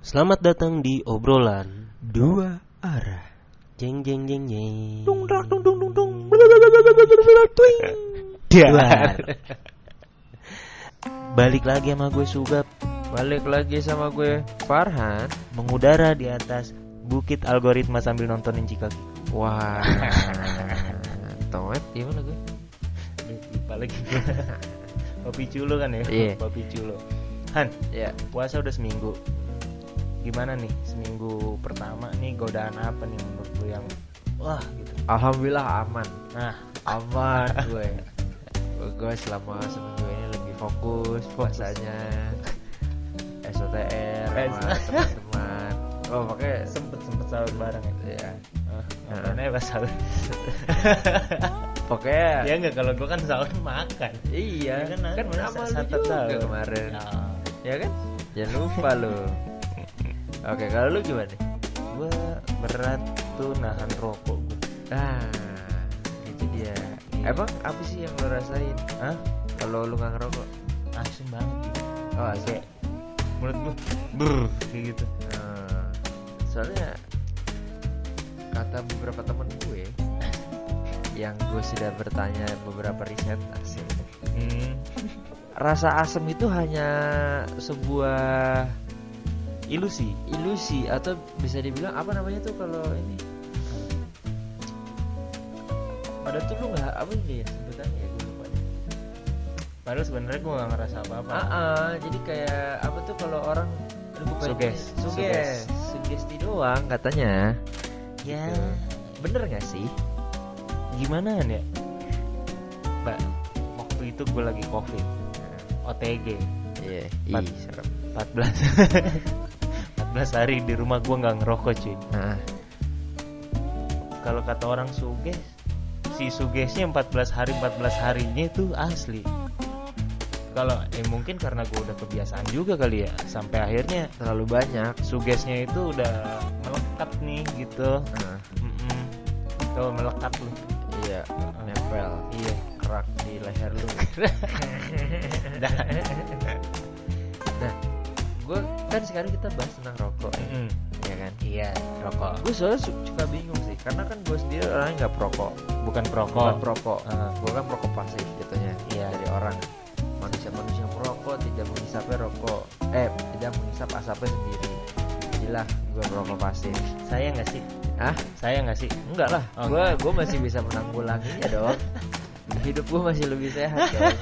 Selamat datang di obrolan Dua arah. jeng jeng jeng jeng. Dung dung dung dung dung. Duar. Balik lagi sama gue Sugap Balik lagi sama gue Farhan. mengudara di atas bukit algoritma sambil nontonin Cikaki. Wah. Tomet gimana gue? Lupa lagi gue. Kopi culo kan ya? Iya. Kopi culo. Han, Ya. puasa udah seminggu. Gimana nih seminggu pertama nih godaan apa nih menurut lu yang wah gitu. Alhamdulillah aman. Nah, Aman gue. gue selama seminggu ini lebih fokus puasanya. SOTR sama teman-teman. Oh, makanya sempet sempet sahur bareng ya. ya. Ah, Ngapainnya pas sahur? Pokoknya ya enggak kalau gua kan sahur makan. Iya, Ya kan, kan, sama juga sahur. kemarin. Ya. Ya kan? Jangan lupa lu. Oke, kalau lu gimana? Gua berat tuh nahan rokok gua. Ah, itu dia. Emang apa sih yang lu rasain? Hah? Kalau lu nggak ngerokok? Asing banget gitu. Oh, Kayak asik. mulut gua brr kayak gitu. Ah, soalnya kata beberapa temen gue yang gue sudah bertanya beberapa riset asik. Hmm. Rasa asam itu hanya sebuah Ilusi. ilusi atau bisa dibilang apa namanya tuh kalau ini pada tuh lu nggak apa ini ya sebutannya ya gue lupa deh. Padahal sebenarnya gua gak ngerasa apa-apa. Ah, ah, jadi kayak apa tuh kalau orang gue Suges. suges sugesti doang katanya Ya, Gitu. bener nggak sih gimana ya? Mbak, waktu itu gua lagi covid, OTG, iya serem 14 14 hari di rumah gua nggak ngerokok cuy. nah, kalau kata orang suges si sugesnya 14 hari 14 harinya itu asli. Kalau eh mungkin karena gue udah kebiasaan juga kali ya sampai akhirnya terlalu banyak. Sugesnya itu udah melekat nih gitu. Nah, Mm-mm. tuh melekat lu. Iya nempel iya. kerak di leher lu. Nah gue kan sekarang kita bahas tentang rokok ya, Mm-mm. ya kan? Iya rokok. Gue soalnya su- suka bingung sih karena kan gue sendiri orangnya nggak perokok. Bukan perokok. bukan perokok. Ah. gue kan perokok pasif jatuhnya Iya. dari orang. Manusia-manusia yang perokok tidak menghisapnya rokok. Eh tidak menghisap asapnya sendiri. Jadilah gue perokok pasif. Saya nggak sih. Ah saya nggak sih. Enggak lah. Oh, gue enggak. gue masih bisa menanggulanginya dong. Hidup gue masih lebih sehat dong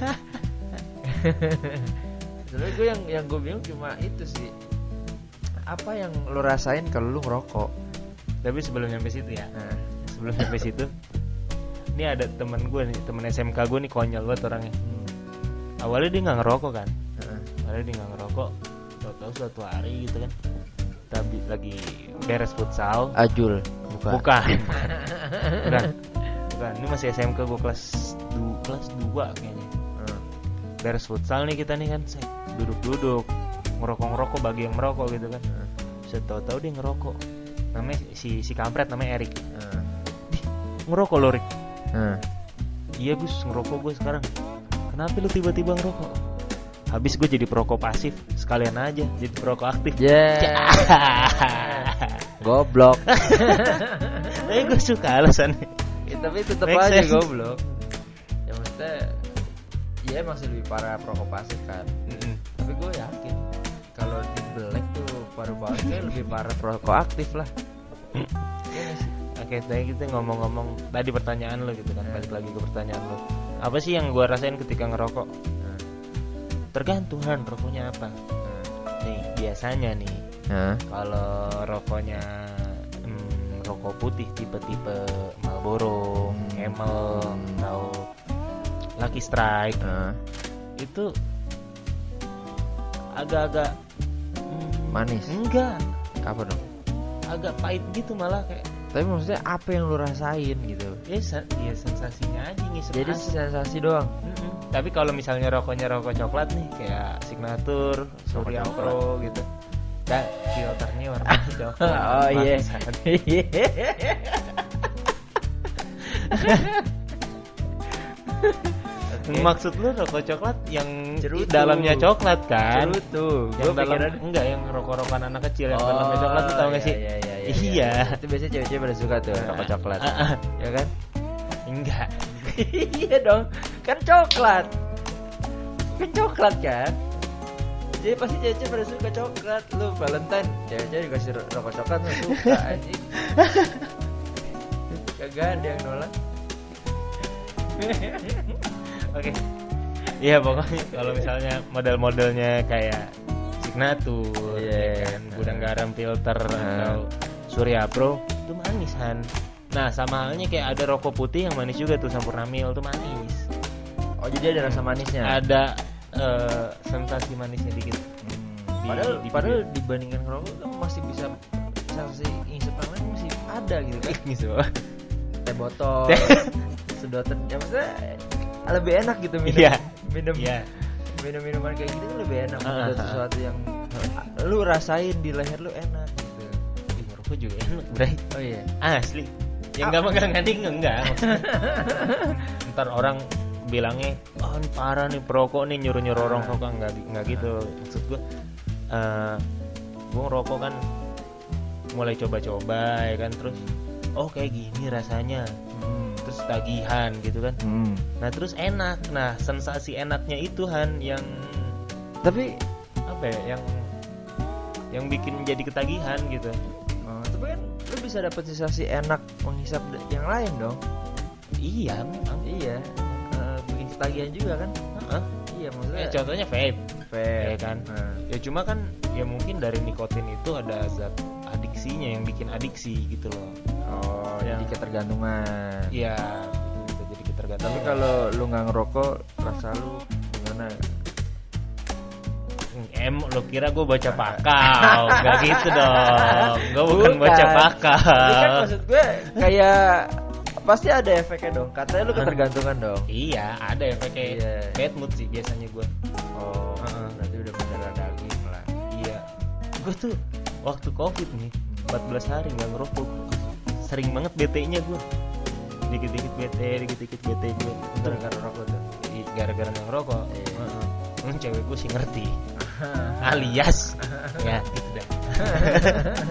sebenarnya gue yang yang gue bingung cuma itu sih. Apa yang lo rasain kalau lo ngerokok? Tapi sebelum nyampe situ ya. Nah, sebelum nyampe situ. Ini ada temen gue nih temen SMK gue nih konyol banget orangnya. Hmm, awalnya dia nggak ngerokok kan? Awalnya dia nggak ngerokok. Tahu-tahu suatu hari gitu kan tapi lagi beres futsal. Ajul. Bukan. Bukan. Bukan. Bukan. Ini masih SMK gue kelas du kelas 2 kayaknya. Hmm, beres futsal nih kita nih kan duduk-duduk ngerokok-ngerokok bagi yang merokok gitu kan hmm, set tahu-tahu dia ngerokok namanya si si kampret namanya Erik hmm, ngerokok loh Rik hmm. iya Gus ngerokok gue sekarang kenapa lu tiba-tiba ngerokok habis gue jadi perokok pasif sekalian aja jadi perokok aktif Yeah. Goblok. tapi gue suka alasannya ya, tapi tetap Make aja sense. goblok. Ya maksudnya ya masih lebih parah perokok pasif kan. Tapi gue yakin kalau di black tuh paru-paru kayak lebih parah perokok aktif lah. Iya? Oke, tadi kita ngomong-ngomong tadi pertanyaan lo gitu kan, Hmm. balik lagi ke pertanyaan lo. Apa sih yang gue rasain ketika ngerokok? Nah, Tergantung kan rokoknya apa. Nih, biasanya nih kalau rokoknya hmm, rokok putih tipe-tipe Marlboro, Hmm. Camel, atau Lucky Strike itu agak-agak hmm, Manis. Enggak, Apa dong? agak pahit gitu malah kayak Tapi maksudnya apa yang lu rasain gitu? ya, sen- ya sensasinya aja ngisep Jadi asap. sensasi doang. Mm-mm. Tapi kalau misalnya rokoknya rokok coklat nih kayak Signature, Surya. Pro gitu. Dan filternya warna coklat. Oh iya. Bangsat. Maksud lu rokok coklat yang Cerutu. dalamnya coklat kan? tuh Yang dalam enggak yang rokok-rokokan anak kecil yang dalamnya coklat tuh tau gak sih? Iya, iya, iya, Iya. Itu biasanya cewek-cewek pada suka tuh rokok coklat. Ah, ah. Ya kan? Enggak. iya dong. Kan coklat. Kan coklat kan? Jadi pasti cewek-cewek pada suka coklat. Lu Valentine, cewek-cewek dikasih ro- rokok coklat lu suka anjing. Kagak ada yang nolak. Oke. Iya pokoknya kalau misalnya model-modelnya kayak Signature, Iya. ya kan, gudang garam filter Nah. atau Surya Pro itu manis Han. Nah sama halnya kayak ada rokok putih yang manis juga tuh Sampurnamil tuh manis. Oh jadi ada rasa manisnya. Ada eh, sensasi manisnya dikit. Hmm. Padahal di- padahal dibandingkan ngerokok kan masih bisa sensasi ngisep lain masih ada gitu kan. Gitu. Teh botol, sedotan. Ya maksudnya lebih enak gitu minum. Iya. Minum Iya. minum minuman kayak gitu lebih enak Ah, ada ah, ah. sesuatu yang lu rasain di leher lu enak gitu. Ih, ngerokok juga enak, Bray. Oh iya. Asli. Yang gak megang gading enggak. Ntar orang bilangnya, oh ini parah nih perokok nih nyuruh-nyuruh orang Ah. rokok enggak enggak gitu. Maksud gua eh gua ngerokok kan mulai coba-coba ya kan terus oh kayak gini rasanya. Hmm. Terus tagihan gitu kan. Hmm. Nah, terus enak. Nah, sensasi enaknya itu Han yang Tapi apa ya? Yang yang bikin jadi ketagihan gitu. oh, tapi kan lu bisa dapet sensasi enak menghisap yang lain dong. Iya, memang. Iya. Eh, bikin ketagihan juga kan? Heeh. Iya maksudnya. Eh, contohnya vape. vape. ya kan? Nah. ya cuma kan ya mungkin dari nikotin itu ada zat adiksinya yang bikin adiksi gitu loh Oh, Ya. jadi ketergantungan. iya gitu, jadi ketergantungan Tapi kalau lu nggak ngerokok, rasa lu gimana? em lo kira gue baca pakau nggak gitu dong gue bukan, baca Ini kan maksud gue kayak pasti ada efeknya dong. Katanya lu ketergantungan dong. iya ada efeknya Iya. bad mood sih biasanya gue Oh, Heeh. berarti udah mendarah daging lah. iya gue tuh waktu covid nih 14 hari nggak ngerokok sering banget bete nya gue dikit-dikit bete dikit-dikit bete gue Gara-gara rokok tuh. gara-gara Iya. Heeh. Hmm, cewek gue sih ngerti alias ya gitu dah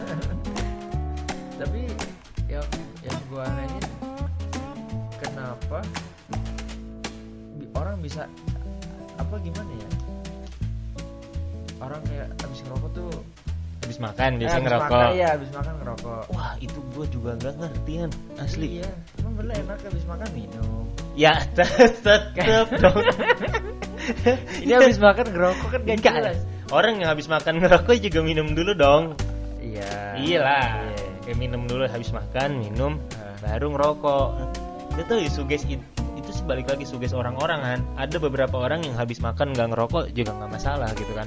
Tapi yang yang gua anehin kenapa orang bisa apa gimana ya? Orang kayak abis ngerokok tuh habis makan eh, biasanya abis ngerokok makan, iya, abis makan ngerokok. wah itu gue juga nggak ngertian asli Iya, emang bener enak abis makan minum. ya tetep dong Ini abis makan ngerokok kan gak Enggak. jelas. orang yang habis makan ngerokok juga minum dulu dong Iya. iyalah Iya. kayak minum dulu habis makan minum baru ngerokok itu tuh suges it- itu sebalik lagi suges orang-orang kan ada beberapa orang yang habis makan nggak ngerokok juga nggak masalah gitu kan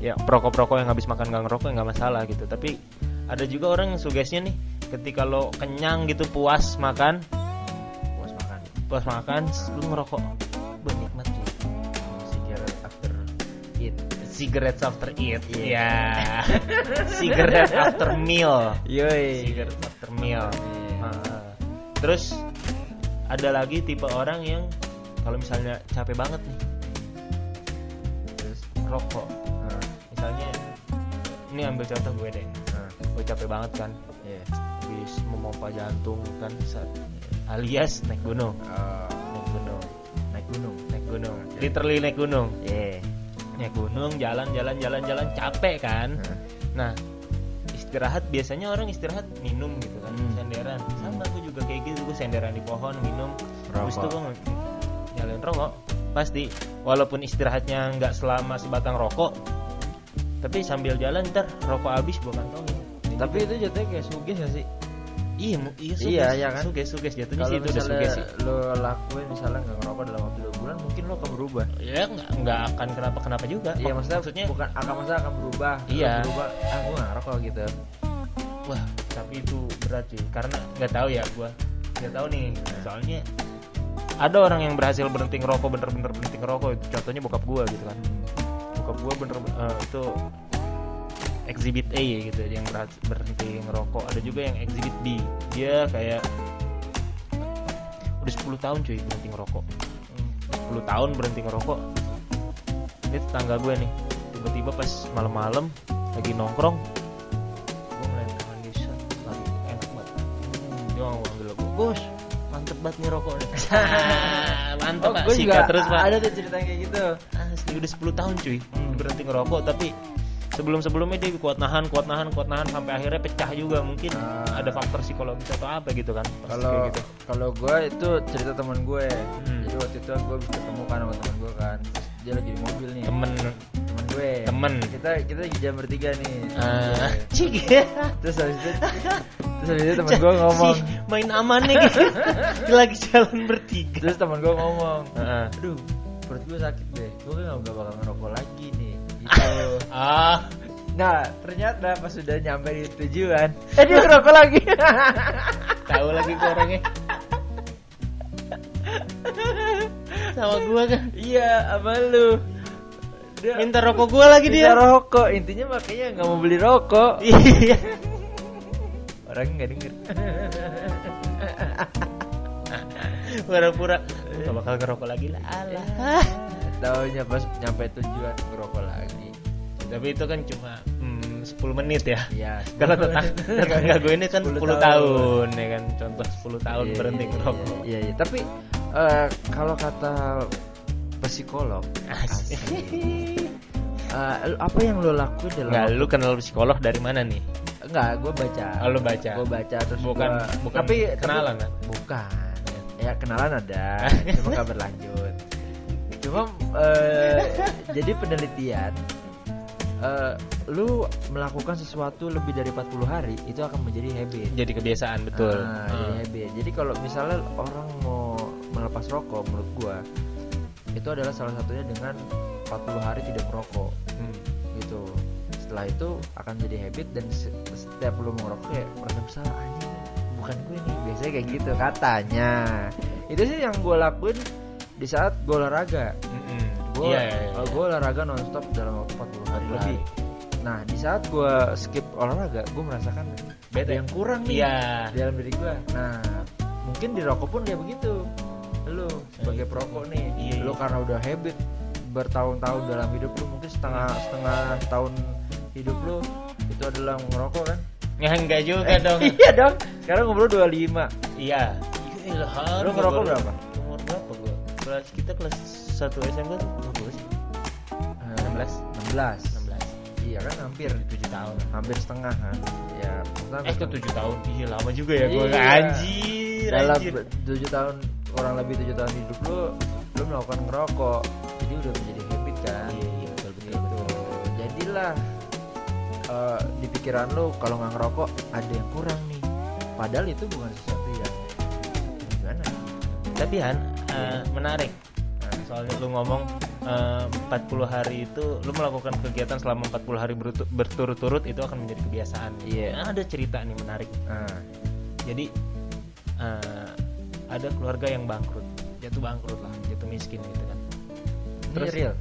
ya perokok-perokok yang habis makan nggak ngerokok nggak masalah gitu tapi ada juga orang yang sugesnya nih ketika lo kenyang gitu puas makan puas makan. puas makan lu ngerokok Wah, nikmat cuy Cigarette after eat. cigarettes after eat Iya. ya cigarette after meal Yoi. cigarette after meal Iya. Ah. terus ada lagi tipe orang yang kalau misalnya capek banget nih Terus rokok nah, misalnya ini ambil contoh gue deh nah, gue capek banget kan iya. habis memompa jantung kan saat- alias naik gunung Oh, naik gunung naik gunung. naik gunung Oke. literally naik gunung Iya. naik gunung jalan jalan jalan jalan capek kan Nah, nah istirahat biasanya orang istirahat minum gitu kan Hmm. senderan sama gue juga kayak gitu gue senderan di pohon minum itu Rokok. gue nyalain rokok pasti walaupun istirahatnya nggak selama sebatang rokok tapi sambil jalan ntar rokok habis gue kantongin Tapi itu jatuhnya kayak sugih gak sih? iya iya suges Iya, iya kan? suges suges jatuhnya sih itu udah suges sih lo lakuin misalnya nggak ngerokok dalam waktu dua bulan, mungkin lo akan berubah. ya nggak nggak akan kenapa kenapa juga Iya, Mak- maksudnya, bukan akan maksudnya akan berubah. Iya. Berubah. Ah, gue nggak ngerokok gitu. wah tapi itu berat sih karena nggak tahu ya gua nggak tahu nih soalnya ada orang yang berhasil berhenti ngerokok bener-bener berhenti ngerokok itu contohnya bokap gua gitu kan bokap gua bener eh, itu exhibit A gitu yang berhenti ngerokok. Ada juga yang exhibit B. Dia kayak udah 10 tahun cuy berhenti ngerokok. 10 tahun berhenti ngerokok. Ini tetangga gue nih tiba-tiba pas malam-malam lagi nongkrong gue ngeliat kawan dia lagi enak banget. Hmm, dia manggil gue Gus mantep banget nih rokok nih. Mantep Oh, pak. gue juga sikat terus pak. ada tuh cerita kayak gitu. Udah 10 tahun cuy Hmm. berhenti ngerokok tapi sebelum-sebelumnya dia kuat nahan, kuat nahan, kuat nahan sampai akhirnya pecah juga mungkin Ah. ada faktor psikologis atau apa gitu kan. Kalau gitu. kalau gue itu cerita teman gue. Hmm. Jadi waktu itu gue bisa ketemu kan sama teman gue kan. Terus dia lagi di mobil nih. temen Teman gue. temen Kita kita lagi jam bertiga nih. ah cik ya Terus habis itu terus habis itu teman gue ngomong. Si, main aman nih gitu lagi jalan bertiga Terus teman gue ngomong. Ah. Aduh, perut gue sakit deh. Gue kan gak bakal ngerokok lagi nih. Gitu. ah Nah, ternyata pas sudah nyampe di tujuan, eh dia ngerokok lagi. tahu lagi gue orangnya sama gua kan iya, sama lu. Dia minta rokok gua lagi dia dia rokok. Intinya makanya nggak mau beli rokok. iya Orangnya nggak denger. pura-pura gak bakal ngerokok lagi lah alah Taunya pas nyampe tujuan ngerokok lagi. tapi itu kan cuma hmm, 10 menit ya Iya. kalau tetangga, tetangga gue ini kan 10, 10 tahun. ya kan contoh 10 tahun Iya, berhenti iya, ngerokok Iya, iya. Tapi eh, kalau kata psikolog, eh, apa yang lo lakuin dalam Nggak, lu kenal psikolog dari mana nih? Enggak, gue baca. Oh, lu baca. Gue baca terus Bukan- gua- bukan tapi kenalan, tapi, kan? Bukan. Ya kenalan ada, cuma gak berlanjut. Cuma eh, jadi penelitian eh, lu melakukan sesuatu lebih dari 40 hari itu akan menjadi habit. Jadi kebiasaan betul. Ah, Hmm. jadi habit. Jadi kalau misalnya orang mau melepas rokok menurut gua itu adalah salah satunya dengan 40 hari tidak merokok Hmm. gitu setelah itu akan jadi habit dan se- setiap lu mau ngerokok ya merasa bersalah anjing bukan gue nih biasanya kayak gitu katanya itu sih yang gue lakuin di saat gue olahraga Mm-mm. gue Iya, iya, iya. gue olahraga nonstop dalam waktu 40 hari 40 lebih nah di saat gue skip olahraga gue merasakan Beda. yang kurang nih Iya. di dalam diri gue nah mungkin di rokok pun kayak begitu lu sebagai perokok nih Iya, lu iya. karena udah habit bertahun-tahun dalam hidup lu mungkin setengah setengah tahun hidup lu itu adalah ngerokok kan Ya enggak juga dong. iya dong sekarang umur lu 25 Iya. Iya, harus Lu ngerokok gua- berapa? Umur berapa gua? Kelas kita kelas 1 SMP tuh umur berapa sih? 16. 16 16. iya kan hampir 7 tahun. hampir setengah kan ya Eh, itu 7 tahun. Iya, lama juga ya gua. Iya. Anjir, dalam anjir. 7 tahun kurang lebih 7 tahun hidup lu lu melakukan ngerokok jadi udah menjadi habit kan Iya, iya, betul betul. gitu jadilah eh, di pikiran lu kalau nggak ngerokok ada yang kurang nih padahal itu bukan sesuatu yang gimana Tapi Han, Iya. menarik. Nah, soalnya lu ngomong eh, 40 hari itu lu melakukan kegiatan selama 40 hari berturut-turut itu akan menjadi kebiasaan. Iya. Nah, ada cerita nih menarik. nah Jadi eh, ada keluarga yang bangkrut, jatuh bangkrut lah, jatuh miskin gitu kan. ini Terus- real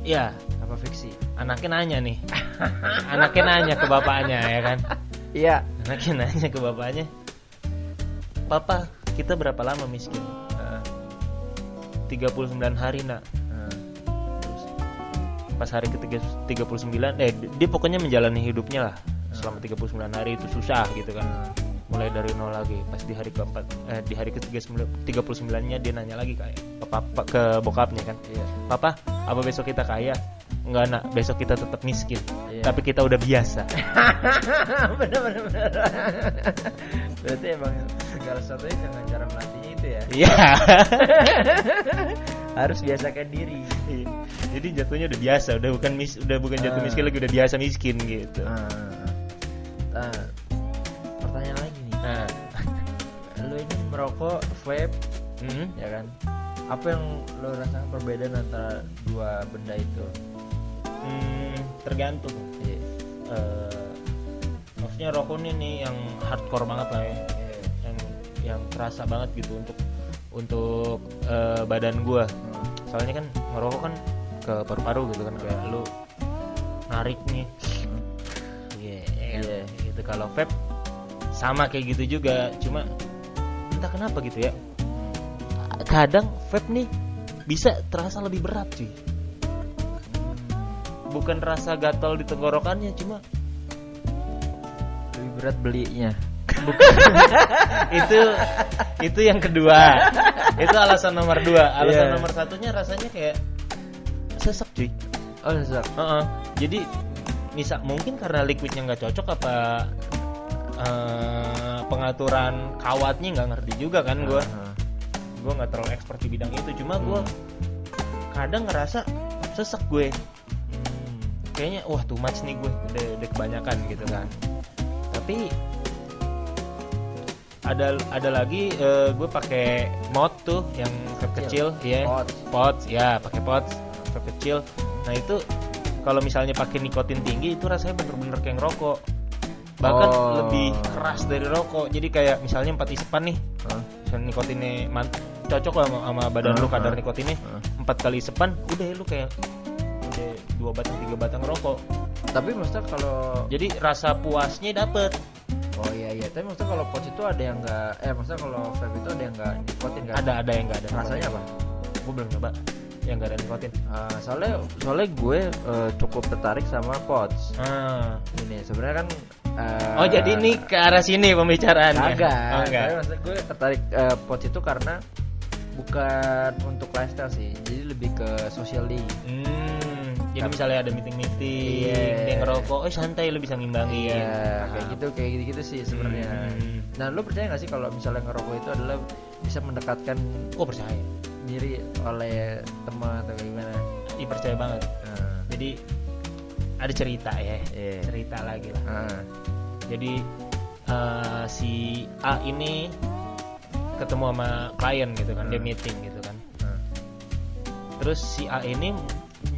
Iya, apa fiksi? Anaknya nanya nih. anaknya nanya ke bapaknya ya kan. iya. Anaknya nanya ke bapaknya. Papa, kita berapa lama miskin? Nah, 39 hari nak. nah, Terus pas hari ketiga 39 eh dia pokoknya menjalani hidupnya lah. Selama 39 hari itu susah gitu kan. Mulai dari nol lagi. Pas di hari keempat eh di hari ke 39 nya dia nanya lagi kayak ke papa ke bokapnya kan. Iya. Papa apa besok kita kaya enggak nak. Besok kita tetap miskin. Iya. tapi kita udah biasa. Bener bener bener. Berarti emang segala sesuatunya dengan cara melatihnya itu ya? Iya. Harus biasakan diri. Jadi jatuhnya udah biasa. Udah bukan mis udah bukan jatuh Ah. miskin lagi udah biasa miskin gitu. Nah, nah, pertanyaan lagi nih. Nah lu ini merokok vape hmm, ya kan? Apa yang lo rasakan perbedaan antara dua benda itu hmm, tergantung Iya. eh maksudnya rokok ini nih yang hardcore banget lah ya Iya. yang yang kerasa banget gitu untuk untuk eh, badan gua Hmm. soalnya kan ngerokok kan ke paru-paru gitu kan kayak lu narik nih Hmm. iya Iya. gitu kalau vape sama kayak gitu juga cuma entah kenapa gitu ya kadang vape nih bisa terasa lebih berat cuy bukan rasa gatal di tenggorokannya cuma lebih berat belinya itu itu yang kedua itu alasan nomor dua alasan Iya. nomor satunya rasanya kayak sesek cuy oh sesak Heeh. jadi misal mungkin karena liquidnya nggak cocok apa eh, pengaturan kawatnya nggak ngerti juga kan gue Heeh. gue nggak terlalu expert di bidang itu cuma gue Hmm. kadang ngerasa sesek gue. Kayaknya wah too much nih gue udah, udah kebanyakan gitu kan. Tapi ada ada lagi eh, gue pakai mod tuh yang vape kecil? ya Pods. pods ya pakai pods vape kecil. Nah itu kalau misalnya pakai nikotin tinggi itu rasanya bener-bener kayak ngerokok. Bahkan Oh. lebih keras dari rokok. Jadi kayak misalnya empat isepan nih Hah? misalnya nikotinnya man- cocok sama, sama badan lu Ah, kadar nikotinnya. Empat kali sepan udah lu kayak dua batang tiga batang rokok. Tapi maksudnya kalau jadi rasa puasnya dapet. Oh iya iya. Tapi maksudnya kalau pods itu ada yang enggak eh maksudnya kalau vape itu ada yang enggak nikotin kan ada ada? yang nggak ada rasanya apa? Gue belum coba yang nggak ada nikotin. Eh, soalnya soalnya gue eh, cukup tertarik sama pods ah. ini sebenarnya kan eh, oh jadi ini ke arah sini pembicaraannya? Kagak. oh, enggak. Tapi maksudnya gue tertarik eh, pods itu karena bukan untuk lifestyle sih. Jadi lebih ke socially. Hmm, jadi misalnya ada meeting-meeting, Iya. dia ngerokok, oh santai lu bisa ngimbangin. Iya, Paham. kayak gitu kayak gitu-gitu sih sebenarnya. Hmm. Nah, lu percaya gak sih kalau misalnya ngerokok itu adalah bisa mendekatkan Oh percaya, diri oleh teman atau gimana? Ih, percaya banget. Nah, Jadi ada cerita ya, Iya. cerita lagi lah. nah, Jadi eh, si A ini ketemu sama klien gitu kan, dia Hmm. meeting gitu kan. Terus si A ini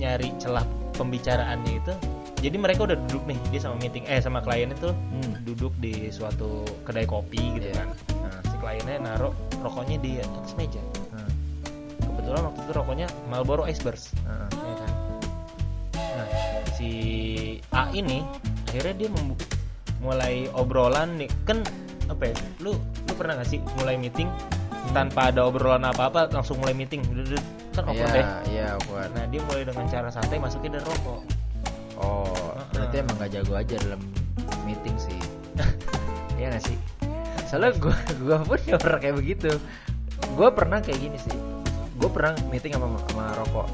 nyari celah pembicaraannya itu. Jadi mereka udah duduk nih, dia sama meeting, eh sama klien itu Hmm. duduk di suatu kedai kopi gitu Iya. kan. Nah, si kliennya naruh rokoknya di atas meja. Nah, Kebetulan waktu itu rokoknya Marlboro Iceburst, nah. ya kan. Nah, si A ini akhirnya dia mulai obrolan nih, kan apa ya? Lu lu pernah gak sih mulai meeting tanpa ada obrolan apa-apa langsung mulai meeting? Kan Iya, awkward deh. iya, awkward. Nah, dia mulai dengan cara santai masukin dan rokok. Oh, berarti emang gak jago aja dalam meeting sih. Iya gak sih? Soalnya gue gua pun ya pernah kayak begitu. Gue pernah kayak gini sih. Gue pernah meeting sama sama rokok,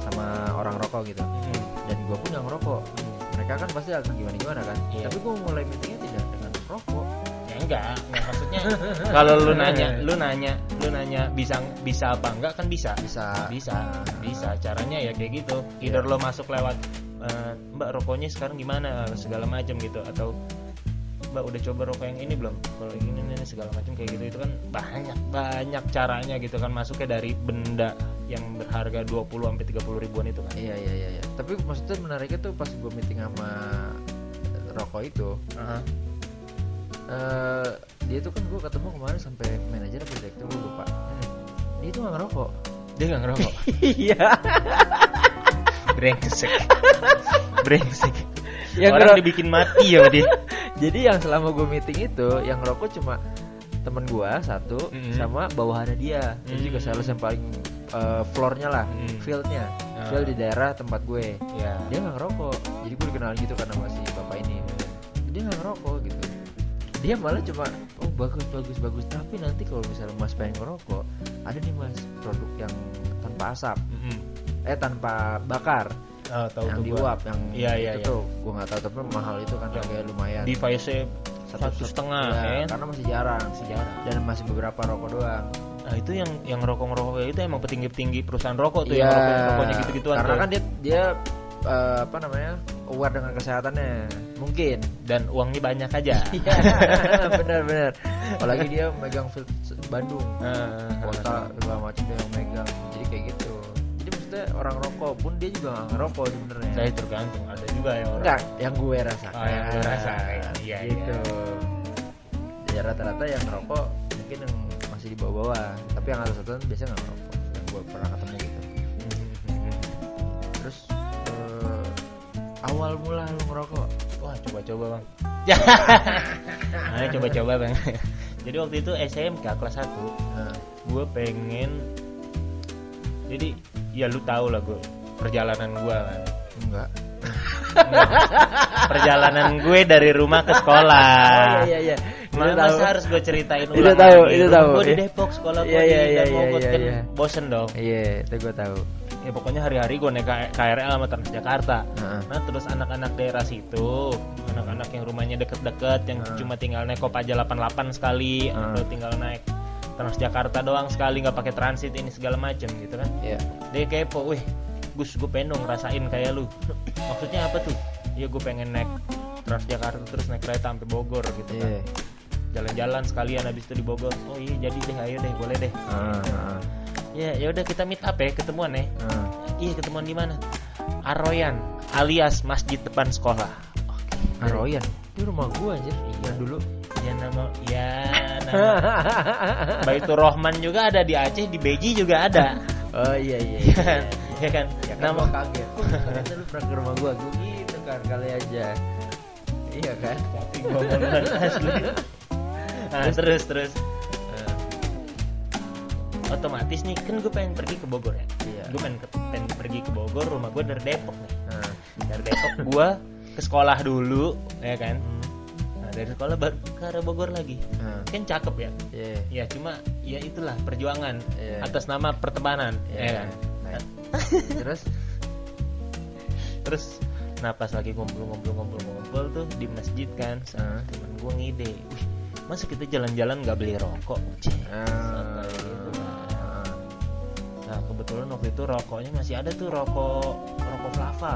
sama orang rokok gitu. Hmm. Dan gue pun yang ngerokok. Mereka kan pasti akan gimana gimana kan. Iya. Tapi gue mulai meetingnya tidak dengan rokok. Ya enggak, enggak maksudnya kalau lu nanya, lu nanya, lu nanya bisa bisa apa enggak kan bisa. Bisa. Bisa, bisa. Caranya ya kayak gitu. Either lo masuk lewat eh, Mbak rokoknya sekarang gimana segala macam gitu atau Mbak udah coba rokok yang ini belum? Kalau ini, ini segala macam kayak gitu itu kan banyak banyak caranya gitu kan masuknya dari benda yang berharga 20 sampai 30 ribuan itu kan. Iya iya iya. iya. Tapi maksudnya menariknya tuh pas gue meeting sama rokok itu, Aha. Eh dia tuh kan gue ketemu kemarin sampai manajer apa direktur gue lupa. Dia tuh gak ngerokok. Dia nggak ngerokok. Iya. Brengsek. Brengsek. Yang Orang ngero- dibikin mati ya dia. Jadi yang selama gue meeting itu yang ngerokok cuma temen gue satu Mhm. sama bawahannya dia. Itu juga Hmm. sales yang paling eh, floornya lah, Hmm. fieldnya, Ah. field di daerah tempat gue. Ya. Dia nggak ngerokok. Jadi gue dikenal gitu karena masih Dia malah cuma oh bagus bagus bagus. Tapi nanti kalau misalnya mas pengen ngerokok, ada nih mas produk yang tanpa asap, Mm-mm. eh tanpa bakar, Oh, tahu yang gua. diuap, yang Iya, iya, itu iya. tuh gue nggak tahu tapi mahal itu kan Yang harganya lumayan. Device-nya satu setengah Iya, ya kan? karena masih jarang Sejarah. dan masih beberapa rokok doang. Nah itu yang yang rokok kayak itu emang petinggi-petinggi perusahaan rokok tuh Iya, yang rokok rokoknya gitu-gituan Karena tuh. kan dia dia eh, apa namanya aware dengan kesehatannya mungkin. dan uangnya banyak aja. Iya, benar-benar. Apalagi dia megang field Bandung, Nah, kota segala macam dia yang megang. Jadi kayak gitu. Jadi maksudnya orang rokok pun dia juga nggak ngerokok sebenarnya. saya tergantung ada juga ya orang. Enggak, yang gue rasakan. Oh, yang gue rasain. Iya, gitu. Ya rata-rata yang ngerokok mungkin yang masih di bawah-bawah, tapi yang atas atas biasanya nggak ngerokok. Yang gue pernah ketemu awal mula lu ngerokok, Wah coba-coba bang. Ayo coba-coba bang. Jadi waktu itu SMK kelas 1 nah, gue pengen jadi ya lu tahu lah gue perjalanan gue kan Enggak. Perjalanan gue dari rumah ke sekolah Oh, iya iya iya. Ma- Itu masa tahu. harus gue ceritain Itu ulang tahu, lagi? itu tahu, gue di iya. Depok sekolah gue Iya, iya, iya, iya, kan iya. bosen dong Iya, itu gue tahu. Ya pokoknya hari-hari gue naik KRL sama Transjakarta Heeh. nah terus anak-anak daerah situ anak-anak yang rumahnya deket-deket yang Hmm. cuma tinggal naik kop aja 88 sekali Hmm. atau tinggal naik Transjakarta doang sekali nggak pakai transit ini segala macem gitu kan Iya. dia kepo wih Gus gue pengen dong ngerasain kayak lu maksudnya apa tuh ya gue pengen naik Transjakarta terus naik kereta sampai Bogor gitu kan Iya. jalan-jalan sekalian habis itu di Bogor oh iya jadi deh ayo deh boleh deh heeh, ya ya udah kita meet up ya ketemuan ya heeh. iya ketemuan di mana Aroyan alias masjid depan sekolah Oke. Aroyan. Itu rumah gua anjir. Iya dulu. ya nama ya nama Baitur Rohman juga ada di Aceh di Beji juga ada Oh iya iya. ya kan ya kan Ya kan nama kaget. Ternyata lu pernah ke rumah gua. Gua gitu kan kali aja. Iya kan? tapi gua mau asli nah, terus terus Eh, otomatis nih kan gue pengen pergi ke Bogor ya Iya. gue pengen, ke- pengen pergi ke Bogor rumah gue dari Depok nih Heeh. dari Depok gue ke sekolah dulu ya kan Hmm. nah dari sekolah baru ke arah Bogor lagi Heeh. kan cakep ya Iya. ya cuma ya itulah perjuangan Iya. atas nama pertemanan ya Iya. kan Nah, Terus terus nah pas lagi ngumpul-ngumpul-ngumpul-ngumpul tuh di masjid kan sama Heeh. temen gue ngide wih masa kita jalan-jalan nggak beli rokok santai gitu. Nah kebetulan waktu itu rokoknya masih ada tuh rokok rokok Flava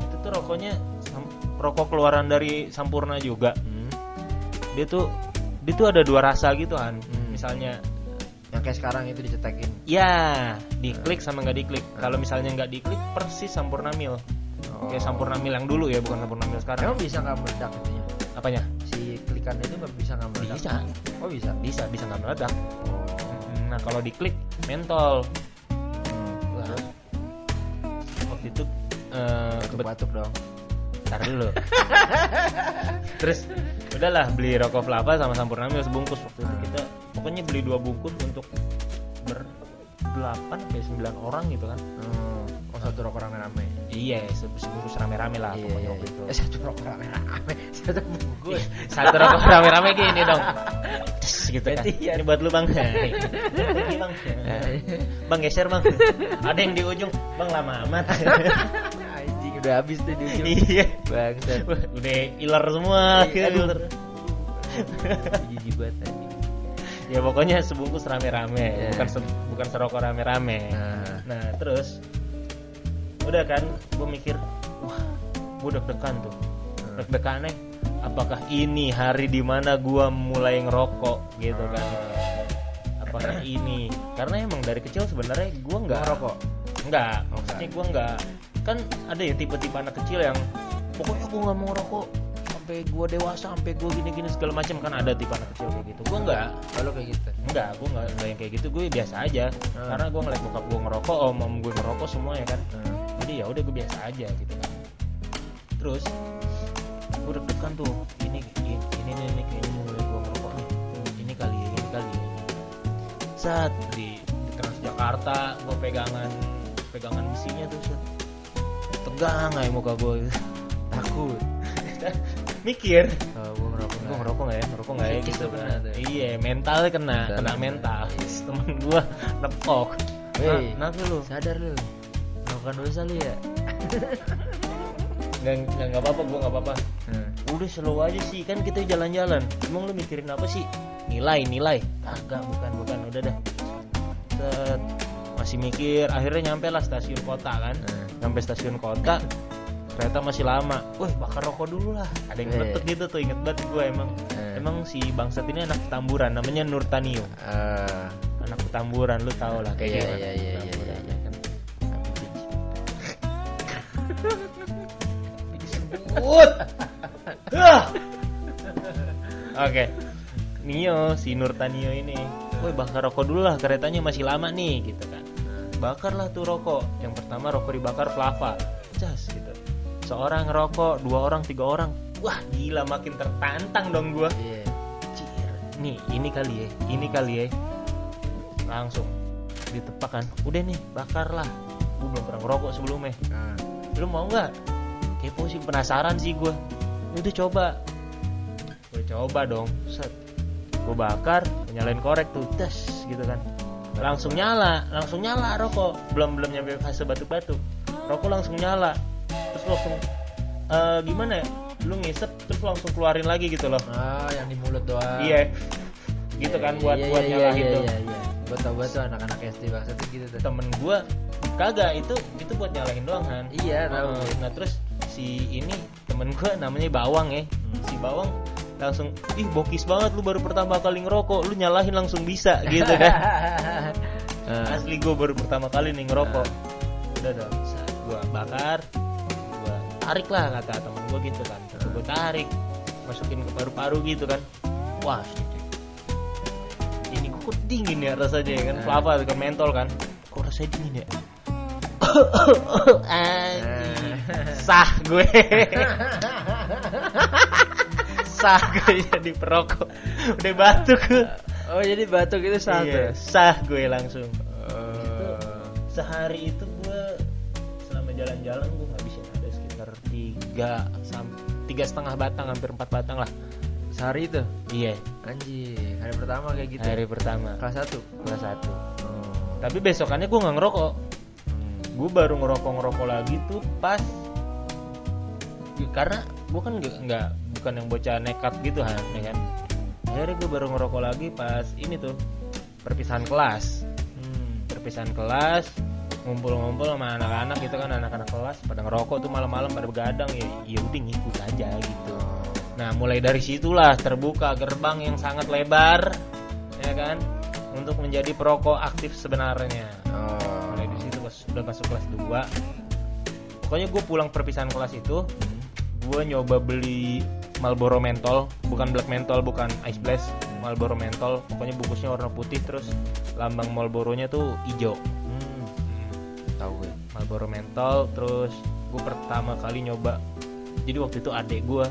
itu tuh rokoknya rokok keluaran dari Sampurna juga Hmm. dia tuh dia tuh ada dua rasa gitu kan Hmm. misalnya Yang kayak sekarang itu dicetakin. ya diklik sama nggak diklik kalau misalnya nggak diklik persis Sampurna Mil Oh. kayak Sampurna Mil yang dulu ya bukan Sampurna Mil sekarang Emang bisa nggak meledak itunya? apanya Si klikan itu nggak bisa nggak meledak? bisa Oh bisa. bisa bisa nggak meledak Oh. nah kalau diklik mentol eh Batuk dong. Ntar dulu. Terus udahlah beli rokok Flava sama Sampurna Mil sebungkus waktu itu kita pokoknya beli dua bungkus untuk ber delapan sampai sembilan orang gitu kan. Hmm. Oh satu rokok rame-rame. Iya, se- sebungkus rame-rame lah Iya, pokoknya iya, waktu iya. itu. Eh satu rokok rame-rame. Satu bungkus. Satu rokok rame-rame gini dong. Gitu kan. Gantian. Ini buat lu Bang. Bang. Bang geser Bang. Ada yang di ujung. Bang lama amat. Udah habis tuh di ujung. Iya. Bangsat. Wah, udah iler semua. Iya, aduh. Jijik banget ya pokoknya sebungkus rame-rame Iya. bukan se- bukan serokok rame-rame Nah. nah terus udah kan gue mikir wah gue deg-degan tuh Hmm. deg-degan nih apakah ini hari di mana gue mulai ngerokok gitu kan apakah ini karena emang dari kecil sebenarnya gue nggak Ngerokok? nggak maksudnya gue nggak kan ada ya tipe-tipe anak kecil yang pokoknya gue nggak mau ngerokok sampai gue dewasa sampai gue gini-gini segala macam kan ada tipe anak kecil kayak gitu gue nggak Kalau kayak gitu. Enggak, gue nggak nggak yang kayak gitu, gue biasa aja. Hmm. Karena gue ngeliat bokap gue ngerokok, om om gue ngerokok semua ya kan. Hmm. Jadi ya udah gue biasa aja gitu kan. Terus gue deg-degan tuh, ini ini ini nih nih, kayaknya mulai gue ngerokok nih. Ini kali ya, ini kali ya. Saat di, di Transjakarta, gue pegangan pegangan besinya tuh set. Tegang aja muka gue Takut. Mikir, Oh, gua ngerokok. gue ngerokok nggak ya ngerokok nggak ya gitu kan iya mentalnya kena Mental kena mental temen gue nepok Wey. nah, kenapa lu Sadar lu. Melakukan dosa lu ya. nggak nggak nggak apa-apa gue nggak apa-apa Hmm. udah slow aja sih kan kita jalan-jalan emang lu mikirin apa sih nilai nilai kagak bukan bukan udah dah Set. Masih mikir akhirnya nyampe lah stasiun kota kan Hmm. sampai stasiun kota kereta masih lama wah bakar rokok dulu lah ada yang Weh. meletup gitu tuh inget banget gue emang Hmm. emang si bangsat ini anak petamburan namanya Nurtanio Eh, anak petamburan lu tau lah kayak Iya, gimana iya, iya, iya, iya. kan. Tapi disebut oke Nio si Nurtanio ini Woi bakar rokok dulu lah keretanya masih lama nih gitu kan Bakarlah tuh rokok. Yang pertama rokok dibakar Flava Jas gitu. Seorang ngerokok, dua orang, tiga orang. Wah gila makin tertantang dong gua. Iya. Cir, nih ini kali ya, ini kali ya. Langsung ditepak kan. Udah nih bakar lah. Gue belum pernah ngerokok sebelumnya. Nah, lu mau nggak? Kepo sih penasaran sih gue udah coba. Gue coba dong. Set. Gue bakar nyalain korek tuh. Tes gitu kan langsung nyala langsung nyala rokok. Belum belum nyampe fase batuk-batuk. Rokok langsung nyala. Terus langsung eh, gimana ya? Lu ngisep terus langsung keluarin lagi gitu loh. Ah yang di mulut doang. Iya. Gitu kan buat Iya, buat iya, nyalahin iya, tuh. iya, iya. Tau banget tuh anak-anak SD bangsa tuh gitu tuh. temen gue kagak itu itu buat nyalahin doang kan. Iya, tahu. Nah terus si ini temen gue namanya Bawang ya. Si Bawang langsung ih bokis banget lu baru pertama kali ngerokok lu nyalahin langsung bisa gitu kan. Nah, asli gue baru pertama kali nih ngerokok. Udah dong gue bakar gue tarik lah kata temen gue gitu kan. Gue tarik masukin ke paru-paru gitu kan. Wah ini kok dingin ya rasanya ya kan. Nah. flava kan mentol kan. Kok rasanya dingin ya. sah gue sah gue jadi perokok udah batuk oh jadi batuk itu satu. Iya, sah gue langsung Oh. sehari itu gue selama jalan-jalan gue ngabisin ada sekitar tiga tiga setengah batang hampir empat batang lah Sehari itu. iya Anjing, hari pertama kayak gitu. hari pertama Kelas satu. kelas satu Oh. tapi besokannya gue nggak ngerokok gue baru ngerokok ngerokok lagi tuh pas Ya, karena gue kan nggak nggak bukan yang bocah nekat gitu kan ya kan? Akhirnya gue baru ngerokok lagi pas ini tuh perpisahan kelas. Hmm. perpisahan kelas ngumpul-ngumpul sama anak-anak gitu kan anak-anak kelas pada ngerokok tuh malam-malam pada begadang ya ya udah ngikut aja gitu. Nah mulai dari situlah terbuka gerbang yang sangat lebar ya kan? Untuk menjadi perokok aktif sebenarnya. Oh. Udah masuk kelas 2 pokoknya gue pulang perpisahan kelas itu gue nyoba beli Marlboro mentol bukan black mentol bukan ice blast Marlboro mentol pokoknya bungkusnya warna putih terus lambang Marlboro-nya tuh hijau Hmm. Tahu gue. Marlboro mentol terus gue pertama kali nyoba jadi waktu itu adik gue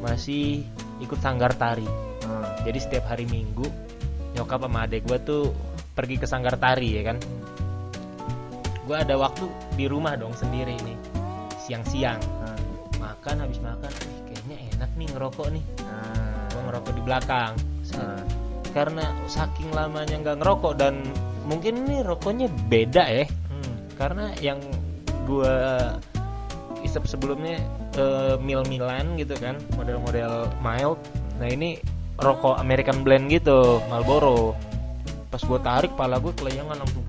masih ikut sanggar tari Ah. jadi setiap hari minggu nyokap sama adik gue tuh pergi ke sanggar tari ya kan gue ada waktu di rumah dong sendiri nih siang-siang Ah. makan habis makan "Ih, kayaknya enak nih ngerokok nih Ah. gue ngerokok di belakang. Ah. karena saking lamanya nggak ngerokok dan mungkin ini rokoknya beda ya Hmm. karena yang gue isep sebelumnya eh, mil-milan gitu kan model-model mild nah ini rokok American blend gitu Marlboro pas gue tarik pala gue kelayangan langsung.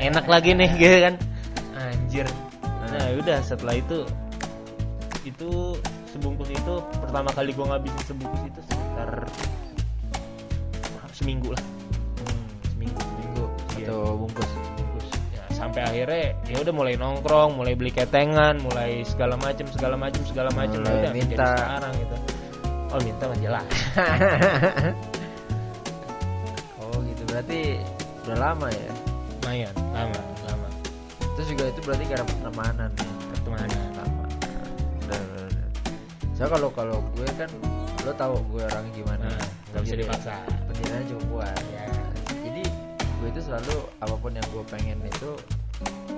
Enak lagi nih gitu kan anjir nah udah setelah itu itu sebungkus itu pertama kali gue ngabisin sebungkus itu sekitar seminggu lah Hmm. seminggu Minggu Iya. satu bungkus. bungkus ya, sampai akhirnya ya udah mulai nongkrong mulai beli ketengan mulai segala macam segala macam segala macam Mulai udah minta. jadi sekarang gitu oh minta mah jelas oh gitu berarti udah lama ya. Lumayan lama lama Terus juga itu berarti gak ada pertemanan ya. pertemanan Lama. So kalau kalau gue kan lo tahu gue orangnya gimana. nah nggak bisa dipaksa Pendiriannya cukup kuat. ya Jadi gue itu selalu apa pun yang gue pengen itu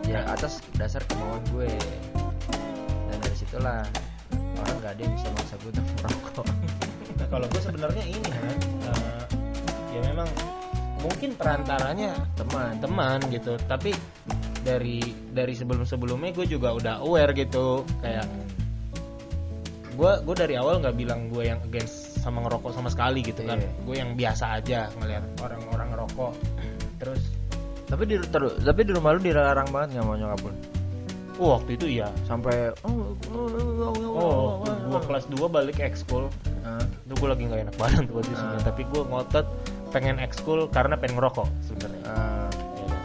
ya atas dasar kemauan gue. Dan dari situlah orang gak ada yang bisa maksa gue untuk merokok. nah kalau gue sebenarnya ini kan eh, ya memang mungkin perantaranya Teman. teman gitu tapi dari dari sebelum sebelumnya gue juga udah aware gitu kayak gue gue dari awal nggak bilang gue yang against sama ngerokok sama sekali gitu kan Iya. gue yang biasa aja ngeliat orang-orang ngerokok terus Tapi di ter- tapi di rumah lu dilarang banget nggak mau nyokap lu. oh, waktu itu iya Sampai oh, oh gue kelas 2 balik ekskul Ah, itu gue lagi nggak enak badan tuh. Ah. tapi gue ngotot pengen ekskul karena pengen ngerokok sebenarnya. Ah, ya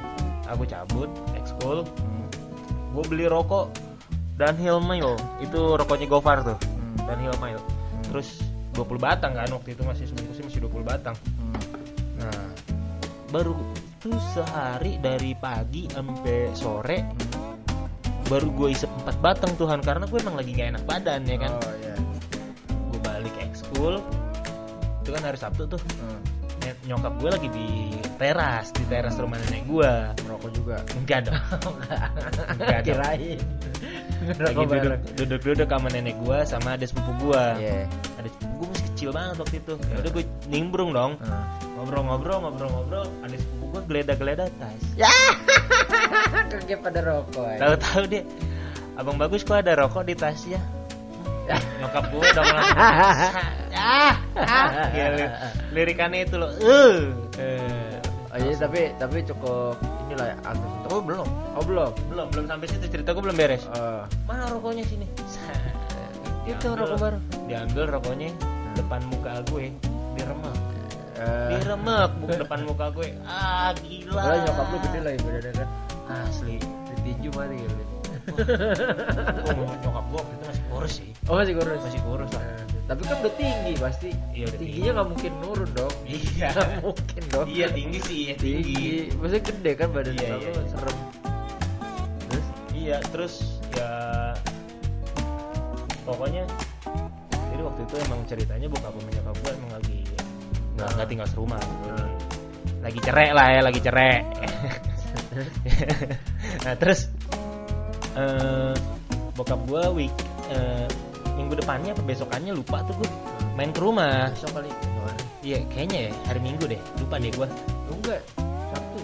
aku cabut ekskul. Hmm, gue beli rokok Dunhill Mile. Itu rokoknya Gofar tuh. Hmm, Dunhill Mile. Terus 20 batang kan waktu itu masih sebungkusnya masih 20 batang. Hmm. nah baru itu sehari dari pagi sampai sore baru gue isep 4 batang Tuhan karena gue emang lagi gak enak badan ya kan? Oh iya. gue balik ekskul. Itu kan hari Sabtu tuh. Hmm. Nyokap gue lagi di teras di teras rumah nenek gue. Merokok juga. Enggak dong. Enggak dong. Kirain. Lagi duduk duduk duduk sama nenek gue sama ada sepupu gue. Iya ada sepupu gue masih kecil banget waktu itu. Ya udah gue nimbrung dong. Ngobrol-ngobrol ngobrol-ngobrol ada sepupu gue geledah-geledah tas. Ya. Kegep pada rokok ya. tahu-tahu dia abang bagus kok ada rokok di tasnya Ya. nyokap gue udah langsung ah, ah. Ya, li- lirikannya itu loh. Eh. Eh, oh iya tapi tapi cukup inilah ya untuk oh belum. Oh belum. Belum belum sampai situ. Cerita gue belum beres. Eh, mana rokoknya sini? Itu rokok lah. baru. Diambil rokoknya depan muka gue. Diremek. Eh, diremek bu depan muka gue. Ah gila. Padahal nyokap lu gede lah ya badannya kan. Asli. Ditinju mati gitu. Oh, nyokap gue waktu itu masih kurus sih. Oh masih kurus? Masih kurus lah. Eh, tapi kan udah tinggi pasti. Iya, udah tingginya nggak mungkin nurun dong. Iya. Nggak mungkin dong. Iya tinggi sih iya tinggi. tinggi. Maksudnya gede kan badan Iya, kamu iya, iya. serem. Terus? Iya terus ya pokoknya jadi waktu itu emang ceritanya bokap sama nyokap gue emang lagi nggak nggak tinggal serumah. Gitu. lagi cerai lah ya lagi cerai. Nah terus eh bokap gue week eh, minggu depannya apa besokannya lupa tuh gue main ke rumah. Besok kali. Iya kayaknya ya hari minggu deh. Lupa deh gue enggak sabtu.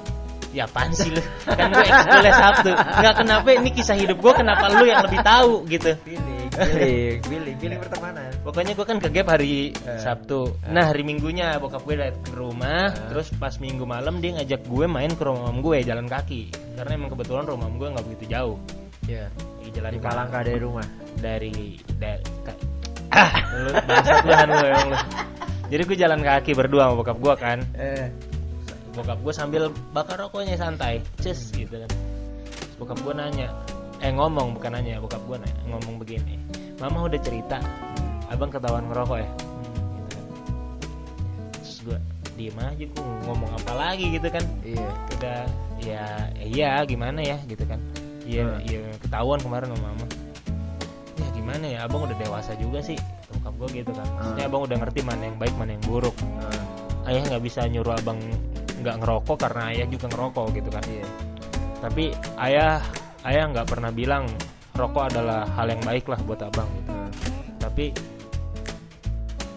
Ya apaan sih lu? Kan gue ekskulnya Sabtu. Nggak kenapa? Ini kisah hidup gue Kenapa lu yang lebih tahu gitu. Feeling feeling feeling feeling pertemanan. Pokoknya gue kan ke Gap hari Eh. Sabtu. Eh. Nah hari Minggunya bokap gue datang ke rumah Eh. Terus pas Minggu malam dia ngajak gue main ke rumah om gue jalan kaki. Karena emang kebetulan rumah om gue nggak begitu jauh. Ya jalan di. Palangka dari rumah. Dari dari ka- Ah, lu bangsat lu Han, lu, emang lu. Jadi gue jalan kaki berdua sama bokap gue kan. Eh. Bokap gue sambil bakar rokoknya santai. Cus gitu kan. Terus bokap gue nanya eh ngomong bukan nanya bokap gue nanya ngomong begini. Mama udah cerita abang ketahuan ngerokok ya? Gitu kan. terus gue diem aja gue ngomong apa lagi gitu kan. Iya. Udah ya iya gimana ya gitu kan iya Hmm. iya ketahuan kemarin sama mama ya gimana ya abang udah dewasa juga sih bokap gue gitu kan maksudnya Hmm. abang udah ngerti mana yang baik mana yang buruk Eh, ayah nggak bisa nyuruh abang nggak ngerokok karena ayah juga ngerokok gitu kan iya tapi ayah ayah nggak pernah bilang rokok adalah hal yang baik lah buat abang gitu Eh, tapi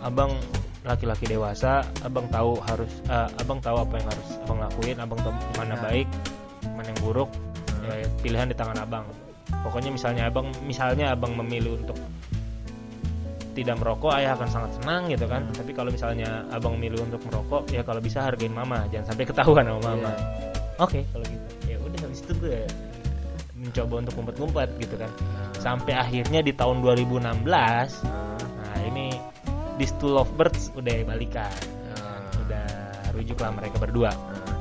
abang laki-laki dewasa abang tahu harus eh, abang tahu apa yang harus abang lakuin abang tahu mana Nah. baik mana yang buruk Hmm. Ya, pilihan di tangan abang. Pokoknya misalnya abang misalnya abang memilih untuk tidak merokok ayah akan sangat senang gitu kan. Hmm. tapi kalau misalnya abang memilih untuk merokok ya kalau bisa hargain mama. Jangan sampai ketahuan sama mama. Iya. oke kalau gitu. Ya udah habis itu gue mencoba untuk ngumpet-ngumpet gitu kan. Nah, sampai akhirnya di tahun 2016 nah, nah ini These Two Lovebirds udah balikan. Nah, udah rujuk lah mereka berdua. Nah.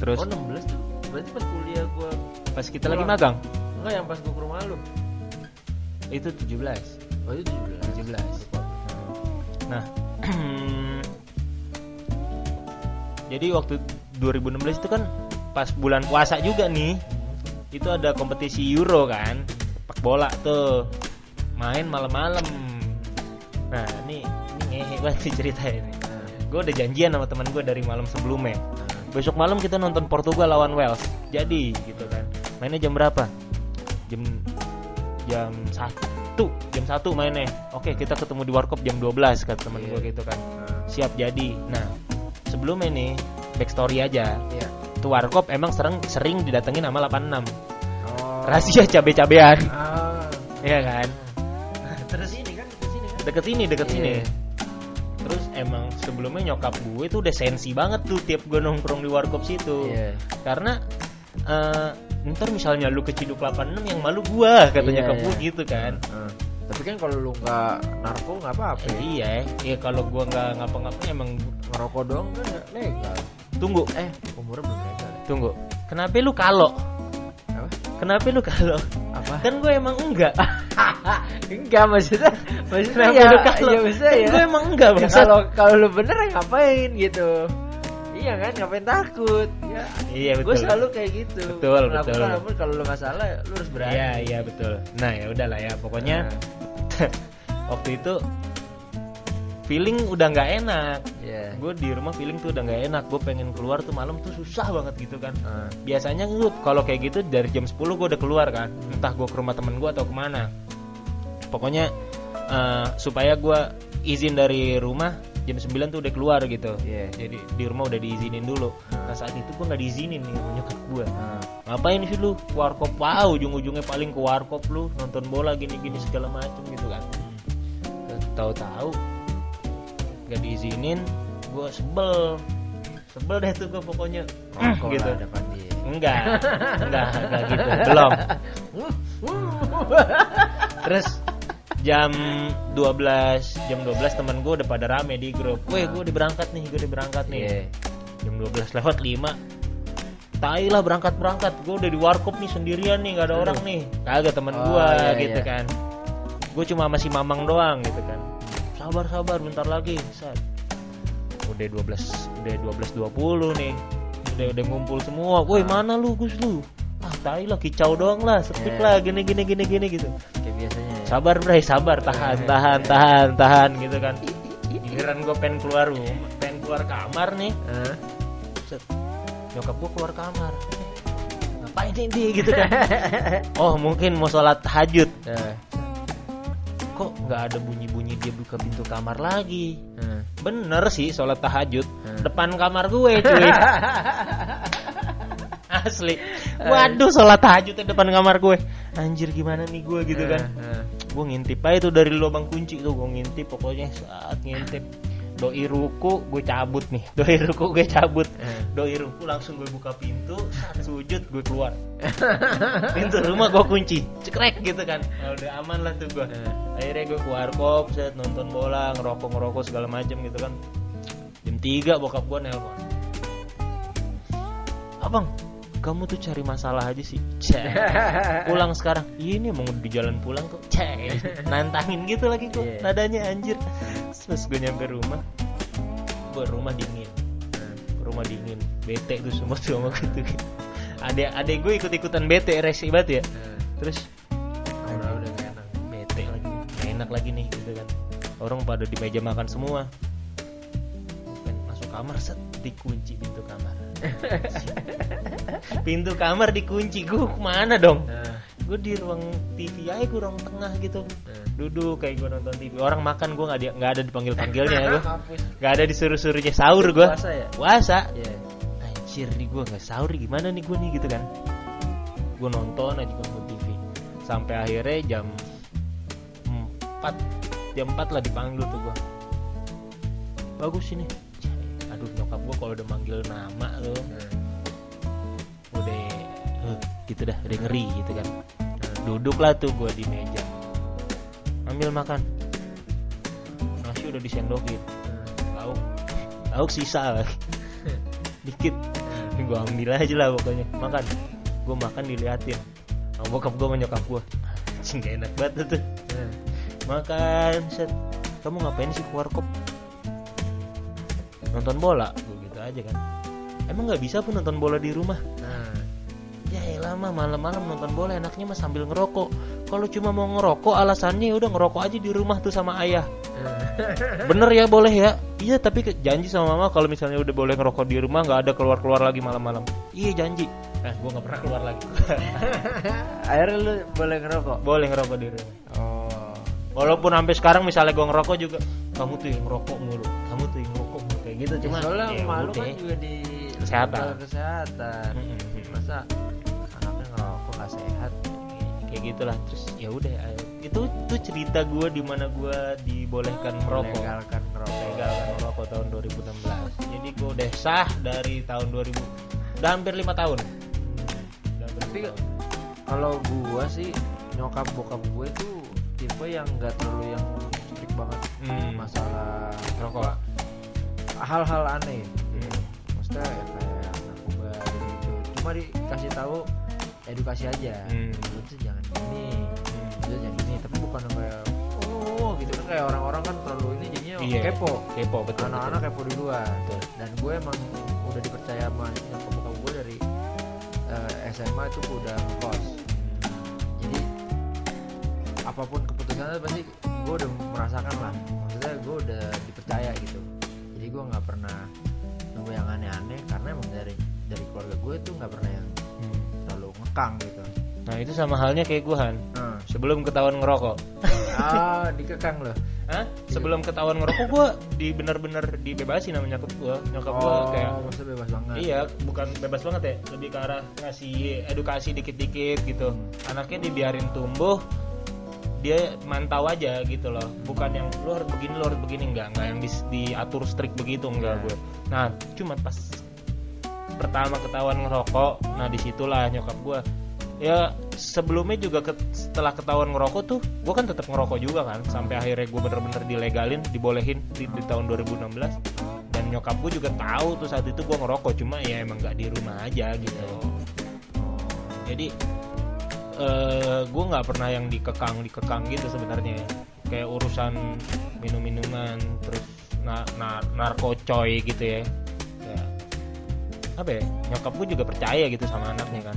terus oh 16 tuh. Berarti pas kuliah gua pas kita lagi pulang. magang? Enggak yang pas gua ke rumah lu. Itu 17 oh itu 17 17 nah jadi waktu 2016 itu kan pas bulan puasa juga nih itu ada kompetisi Euro kan sepak bola tuh. Main malam-malam. Nah ini ini ngehe banget sih ceritanya nih Nah, gue udah janjian sama teman gue dari malam sebelumnya. Nah. besok malam kita nonton Portugal lawan Wales. Jadi gitu kan mainnya jam berapa? Jam jam satu. Jam satu mainnya. Oke kita ketemu di warkop jam 12 kata teman Iya. gue gitu kan. Nah, siap jadi. Nah sebelumnya nih backstory aja. Iya. Tuh warkop emang sering sering didatengin sama 86 oh. Rahasia cabe-cabean. Ah. Iya kan? Terus ini kan ini kan? Deket sini deket Iya. sini. Terus emang sebelumnya nyokap gue tuh udah sensi banget tuh tiap gue nongkrong di warkop situ. Iya. Karena eh ntar misalnya lu keciduk 86 yang malu gua kata Iya, nyokap iya. gitu kan. Nah, tapi kan kalau lu nggak narko nggak apa-apa Eh, ya. iya ya kalau gua nggak ngapa-ngapain emang ngerokok doang kan nggak legal. Tunggu eh. Umurnya belum legal ya? tunggu. Kenapa lu kalau apa? Kenapa lu kalau apa? Kan gue emang enggak. Enggak maksudnya maksudnya ya, lu kalau ya maksudnya ya, gue emang enggak Ya, bangsa kalau kalau lu bener ya ngapain gitu iya kan ngapain takut? Ya iya gue betul. selalu kayak gitu. Betul, Melakukan betul. apa pun kalau lu nggak salah lu harus berani. Iya iya betul. Nah ya udahlah ya pokoknya Nah, waktu itu feeling udah nggak enak. Iya. gue di rumah feeling tuh udah nggak enak. Gue pengen keluar tuh malam tuh susah banget gitu kan. Ah. biasanya gue kalau kayak gitu dari jam 10 gue udah keluar kan. Entah gue ke rumah temen gue atau ke mana. Pokoknya eh, supaya gue izin dari rumah jam 9 tuh udah keluar gitu. Iya. jadi di rumah udah diizinin dulu. Nah saat itu gue nggak diizinin nih nyokap gue Ah. ngapain sih lu? Ke warkop wow ujung-ujungnya paling ke warkop lu nonton bola gini-gini segala macem gitu kan. Tahu-tahu nggak diizinin gue sebel. Sebel deh tuh gue pokoknya. Rokok gitu. lah depan dia. enggak. Enggak enggak gitu. Belum. Terus jam 12 jam 12 temen gue udah pada rame di grup. Weh gue udah berangkat nih gue udah berangkat nih. Iya. jam 12 lewat 5 tai lah berangkat berangkat gue udah di warkop nih sendirian nih nggak ada orang nih. Kagak temen Oh, gue iya, gitu iya. kan. Gue cuma masih mamang doang gitu kan. Sabar sabar bentar lagi Set. udah 12 udah 12.20 nih. Udah udah ngumpul semua. Woi mana lu Gus lu ah tai lah kicau doang lah sepik Iya. lah gini gini gini gini gitu Kayak biasanya. ya. sabar bray sabar tahan tahan tahan tahan gitu kan giliran gue pengen keluar rumah pengen keluar kamar nih Ah. Set. nyokap gue keluar kamar ngapain sih dia gitu kan oh mungkin mau sholat tahajud Ah. kok nggak ada bunyi-bunyi dia buka pintu kamar lagi bener sih sholat tahajud depan kamar gue cuy asli. Waduh sholat tahajud di depan kamar gue. Anjir gimana nih gue gitu kan? Ah. gue ngintip aja tuh dari lubang kunci tuh gue ngintip. Pokoknya saat ngintip doi ruku gue cabut nih. Doi ruku gue cabut. Eh. doi ruku langsung gue buka pintu sujud gue keluar. Pintu rumah gue kunci. Cekrek gitu kan. Nah, udah aman lah tuh gue. Eh. akhirnya gue keluar kop set nonton bola ngerokok ngerokok segala macam gitu kan. Jam 3 bokap gue nelpon. Abang kamu tuh cari masalah aja sih. Cek. pulang sekarang. Ini udah di jalan pulang kok. Cek. nantangin gitu lagi kok Iya. nadanya anjir. Terus gue nyampe rumah. Gue rumah dingin. Rumah dingin. Bete tuh semua tuh sama gue tuh. Adek adek gue ikut ikutan bete resi banget ya. Terus Udah enak. bete lagi. Gak enak lagi nih gitu kan. Orang pada di meja makan semua. Masuk kamar set dikunci pintu kamar pintu kamar dikunci. Gue ke mana dong? Ah. gue di ruang TV aja gue ruang tengah gitu. Ah. duduk kayak gue nonton TV orang makan gue nggak ada nggak ada dipanggil panggilnya gue Mampus. nggak ada disuruh suruhnya sahur gue Puasa ya? puasa. Iya. anjir nih gue nggak sahur gimana nih gue nih gitu kan. Gue nonton aja gue nonton TV sampai akhirnya jam 4 jam 4 lah dipanggil tuh gue bagus ini aduh nyokap gue kalau udah manggil nama lo Ah. udah eh, gitu dah udah ngeri gitu kan. Duduklah tuh gue di meja. Ambil makan. Nasi udah disendokin. Lauk. Lauk sisa lagi dikit. Gue ambil aja lah pokoknya. Makan. Gue makan diliatin. Sama bokap gue menyokap gue gak enak banget tuh makan set. Kamu ngapain sih keluar kop nonton bola gue gitu aja kan emang nggak bisa pun nonton bola di rumah Ah. ya elah mah malam-malam nonton bola enaknya mah sambil ngerokok kalau cuma mau ngerokok alasannya udah ngerokok aja di rumah tuh sama ayah Ah. bener ya boleh ya iya tapi janji sama mama kalau misalnya udah boleh ngerokok di rumah nggak ada keluar keluar lagi malam-malam iya janji eh gue nggak pernah keluar lagi Akhirnya lu boleh ngerokok? boleh ngerokok di rumah Oh. walaupun sampai sekarang misalnya gue ngerokok juga kamu tuh yang ngerokok mulu gitu cuma Soalnya ya malu kan juga di Kesehatan. kesehatan. Masa anaknya ngerokok gak sehat? kayak gitulah terus ya udah ayo. itu tuh cerita gue di mana gue dibolehkan merokok Legalkan ngerokok. legalkan merokok tahun 2016 jadi gue udah sah dari tahun 2000 udah hampir lima tahun Udah hampir Tapi kalau gua sih nyokap bokap gue tuh tipe yang nggak terlalu yang strict banget Hmm. masalah rokok hal-hal aneh. Hmm. maksudnya ya kayak narkoba gitu cuma dikasih tahu edukasi aja. Hmm. lu tuh jangan gini Hmm. lu jangan gini. Tapi bukan kayak oh gitu. Kan kayak orang-orang kan terlalu ini jadinya Iya. kepo. Kepo betul anak-anak kepo di luar. Betul. dan gue emang udah dipercaya sama nyokap bokap gue dari eh, SMA itu udah kos jadi apa pun keputusannya pasti gue udah merasakan lah. Maksudnya gue udah dipercaya gitu jadi gue nggak pernah nunggu yang aneh-aneh karena emang dari dari keluarga gue tuh nggak pernah yang Hmm. terlalu ngekang gitu Nah itu sama halnya kayak gue Han. Hmm. Sebelum ketahuan ngerokok. ah dikekang loh Hah? Sebelum ketahuan ngerokok gue di bener-bener dibebasin sama nyokap gue. Nyokap gue oh kayak maksudnya bebas banget Iya, bukan bebas banget ya, lebih ke arah ngasih edukasi dikit-dikit gitu. Anaknya dibiarin tumbuh, dia mantau aja gitu loh. Bukan yang lu harus begini, lu harus begini enggak, enggak yang di- diatur strict begitu enggak Iya. gue. Nah, cuma pas pertama ketahuan ngerokok, nah di situlah nyokap gue ya sebelumnya juga ke- setelah ketahuan ngerokok tuh gue kan tetap ngerokok juga kan sampai akhirnya gue bener-bener dilegalin dibolehin di, di tahun 2016 dan nyokap gue juga tahu tuh saat itu gue ngerokok cuma ya emang nggak di rumah aja gitu jadi eh gue nggak pernah yang dikekang dikekang gitu sebenarnya kayak urusan minum-minuman terus na na- narkocoy gitu ya. Ya. Apa ya nyokap gue juga percaya gitu sama anaknya kan.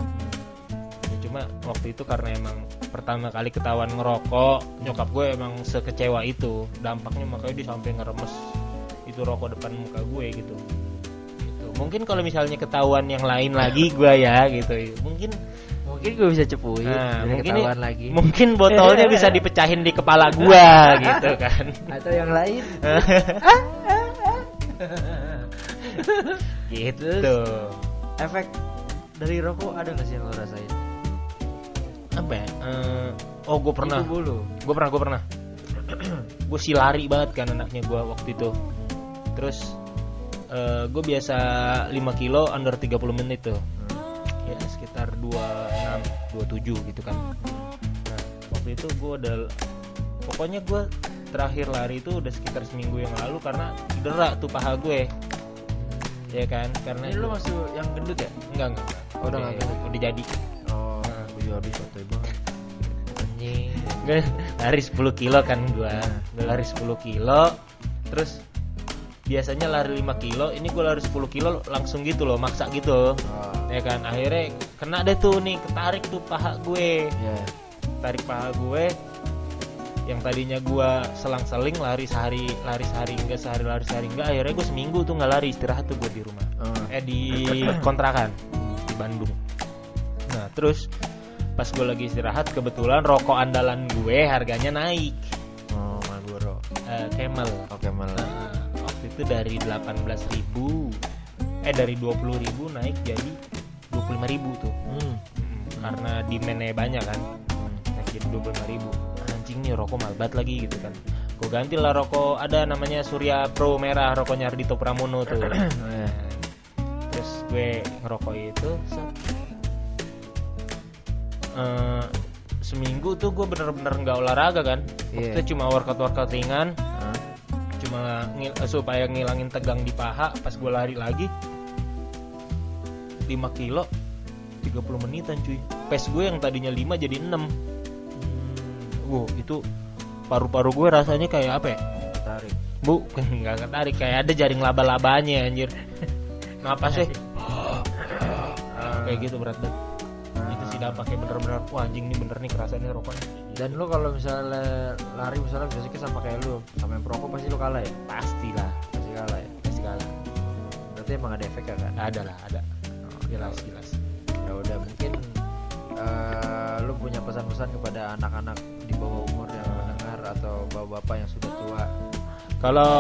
Ya, cuma waktu itu karena emang pertama kali ketahuan ngerokok nyokap gue emang sekecewa itu. Dampaknya makanya dia sampai ngeremes itu rokok depan muka gue gitu. Gitu. mungkin kalau misalnya ketahuan yang lain lagi gue ya gitu. Mungkin mungkin gue bisa cepuin Nah, mungkin ketahuan lagi. mungkin botolnya bisa dipecahin di kepala gua gitu kan. Atau yang lain. Gitu. Efek dari rokok ada nggak sih yang lo rasain? Apa ya? Eh, oh gue pernah. gue pernah gue pernah. Gue sih lari banget kan anaknya gue waktu itu. Terus gue biasa 5 kilo under 30 menit tuh ya sekitar 26 27 gitu kan. Nah waktu itu gue udah pokoknya gue terakhir lari itu udah sekitar seminggu yang lalu karena cedera tuh paha gue. Ya kan? Karena ini lu masuk yang gendut ya? Enggak enggak, enggak. Oh, udah nggak gendut. udah jadi. Oh gue juga habis foto banget anjing. Lari 10 kilo kan gua. Gue lari 10 kilo. Terus biasanya lari 5 kilo Ini gue lari 10 kilo langsung gitu loh Maksa gitu. Oh Ya kan akhirnya kena deh tuh nih Ketarik tuh paha gue ya Tarik paha gue Yang tadinya gua selang-seling lari sehari Lari sehari enggak sehari lari sehari enggak Akhirnya gue seminggu tuh nggak lari istirahat tuh gue di rumah oh. eh di kontrakan di Bandung. Nah terus pas gue lagi istirahat kebetulan rokok andalan gue harganya naik oh Marlboro Eh, Camel. oke malah Nah, waktu itu dari 18.000 eh dari 20.000 naik jadi 25.000 tuh. hmm. Mm, Karena demandnya banyak kan. Naik jadi 25.000. Anjing nih rokok mahal banget lagi gitu kan. Gue ganti lah rokok ada namanya Surya Pro merah rokoknya Ardito Pramono tuh. ya. terus gue ngerokok itu set. Eh, seminggu tuh gue bener-bener nggak olahraga kan. Maksudnya cuma workout workout ringan Hah? cuma ngil- eh, supaya ngilangin tegang di paha pas gue lari lagi 5 kilo 30 menitan cuy. Pace gue yang tadinya 5 jadi 6 wow itu paru-paru gue rasanya kayak apa ya? Tarik. Bu nggak ketarik kayak ada jaring laba-labanya anjir. Napasnya. Kayak gitu berat banget. Itu sih dampaknya bener-bener. Wah anjing nih bener nih kerasanya rokoknya. Dan lu kalau misalnya lari misalnya biasanya sama kayak lu sama yang perokok pasti lu kalah ya? Pastilah. Pasti kalah ya? Pasti kalah. Berarti emang ada efeknya kan? Ada lah ada jelas jelas ya udah mungkin eh, lu punya pesan-pesan kepada anak-anak di bawah umur yang mendengar atau bapak-bapak yang sudah tua? Kalau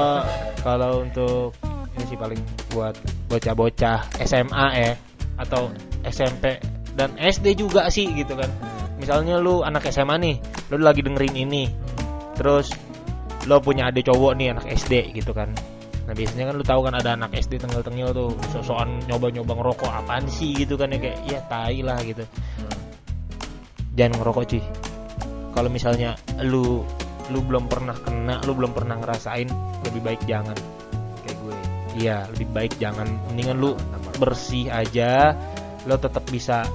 kalau untuk ini sih paling buat bocah-bocah SMA ya atau SMP dan SD juga sih gitu kan. Misalnya lu anak SMA nih lu lagi dengerin ini terus lo punya adik cowok nih anak SD gitu kan nah biasanya kan lu tahu kan ada anak SD tengil-tengil tuh sosokan nyoba-nyoba ngerokok. Apaan sih gitu kan ya kayak ya tai lah gitu. Jangan ngerokok cuy kalau misalnya lu lu belum pernah kena lu belum pernah ngerasain lebih baik jangan. Kayak gue. Iya lebih baik jangan. Mendingan lu Tambah. bersih aja. Lo tetap bisa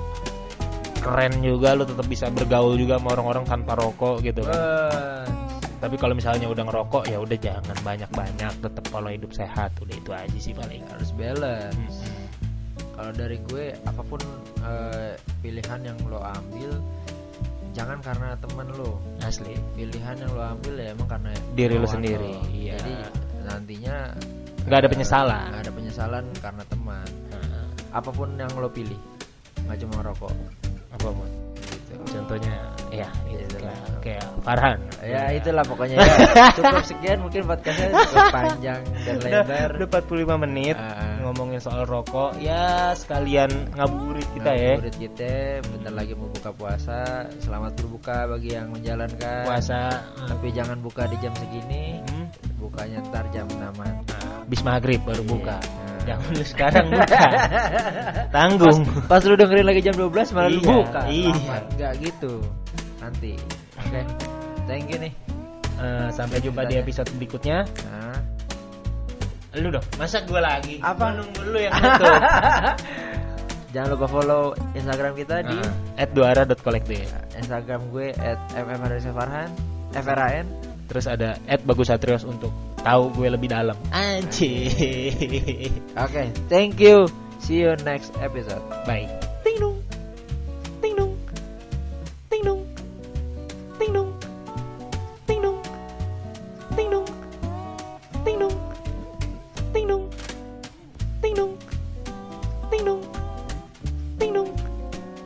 keren juga lo tetap bisa bergaul juga sama orang-orang tanpa rokok gitu kan. Tapi kalau misalnya udah ngerokok ya udah jangan banyak-banyak tetap pola hidup sehat udah itu aja sih paling. Harus balance. Kalau dari gue apa pun eh, pilihan yang lo ambil jangan karena temen lo. Asli. Pilihan yang lo ambil ya emang karena Diri lo sendiri, iya. jadi nantinya Nggak ada eh, penyesalan. nggak ada penyesalan karena teman. Apa pun yang lo pilih nggak cuma rokok apa Mon? gitu. Contohnya ya itu Itulah. kayak, Farhan. Ya itulah pokoknya. Ya. cukup sekian mungkin podcastnya cukup panjang dan lebar. udah 45 menit Ah. ngomongin soal rokok. Ya sekalian ngabuburit kita ya. Murid kita bentar lagi mau buka puasa. Selamat berbuka bagi yang menjalankan. Puasa. Tapi jangan buka di jam segini. Hmm, bukanya ntar jam 6an bis maghrib baru buka. Nah. jangan lu sekarang buka. Tanggung. Pas lu dengerin lagi jam 12 malah lu Iya, buka. iya. Selamat. nggak gitu nanti. Oke. Thank you nih. Eh, sampai jumpa di episode berikutnya. Nah. lu dong. Masa gue lagi? Apa? Nunggu lu yang nutup jangan lupa follow instagram kita di at duara.collective instagram gue at mmhardisafarhan FRAN terus ada at bagus satrios untuk tahu gue lebih dalam. Anjir oke thank you. See you next episode. Bye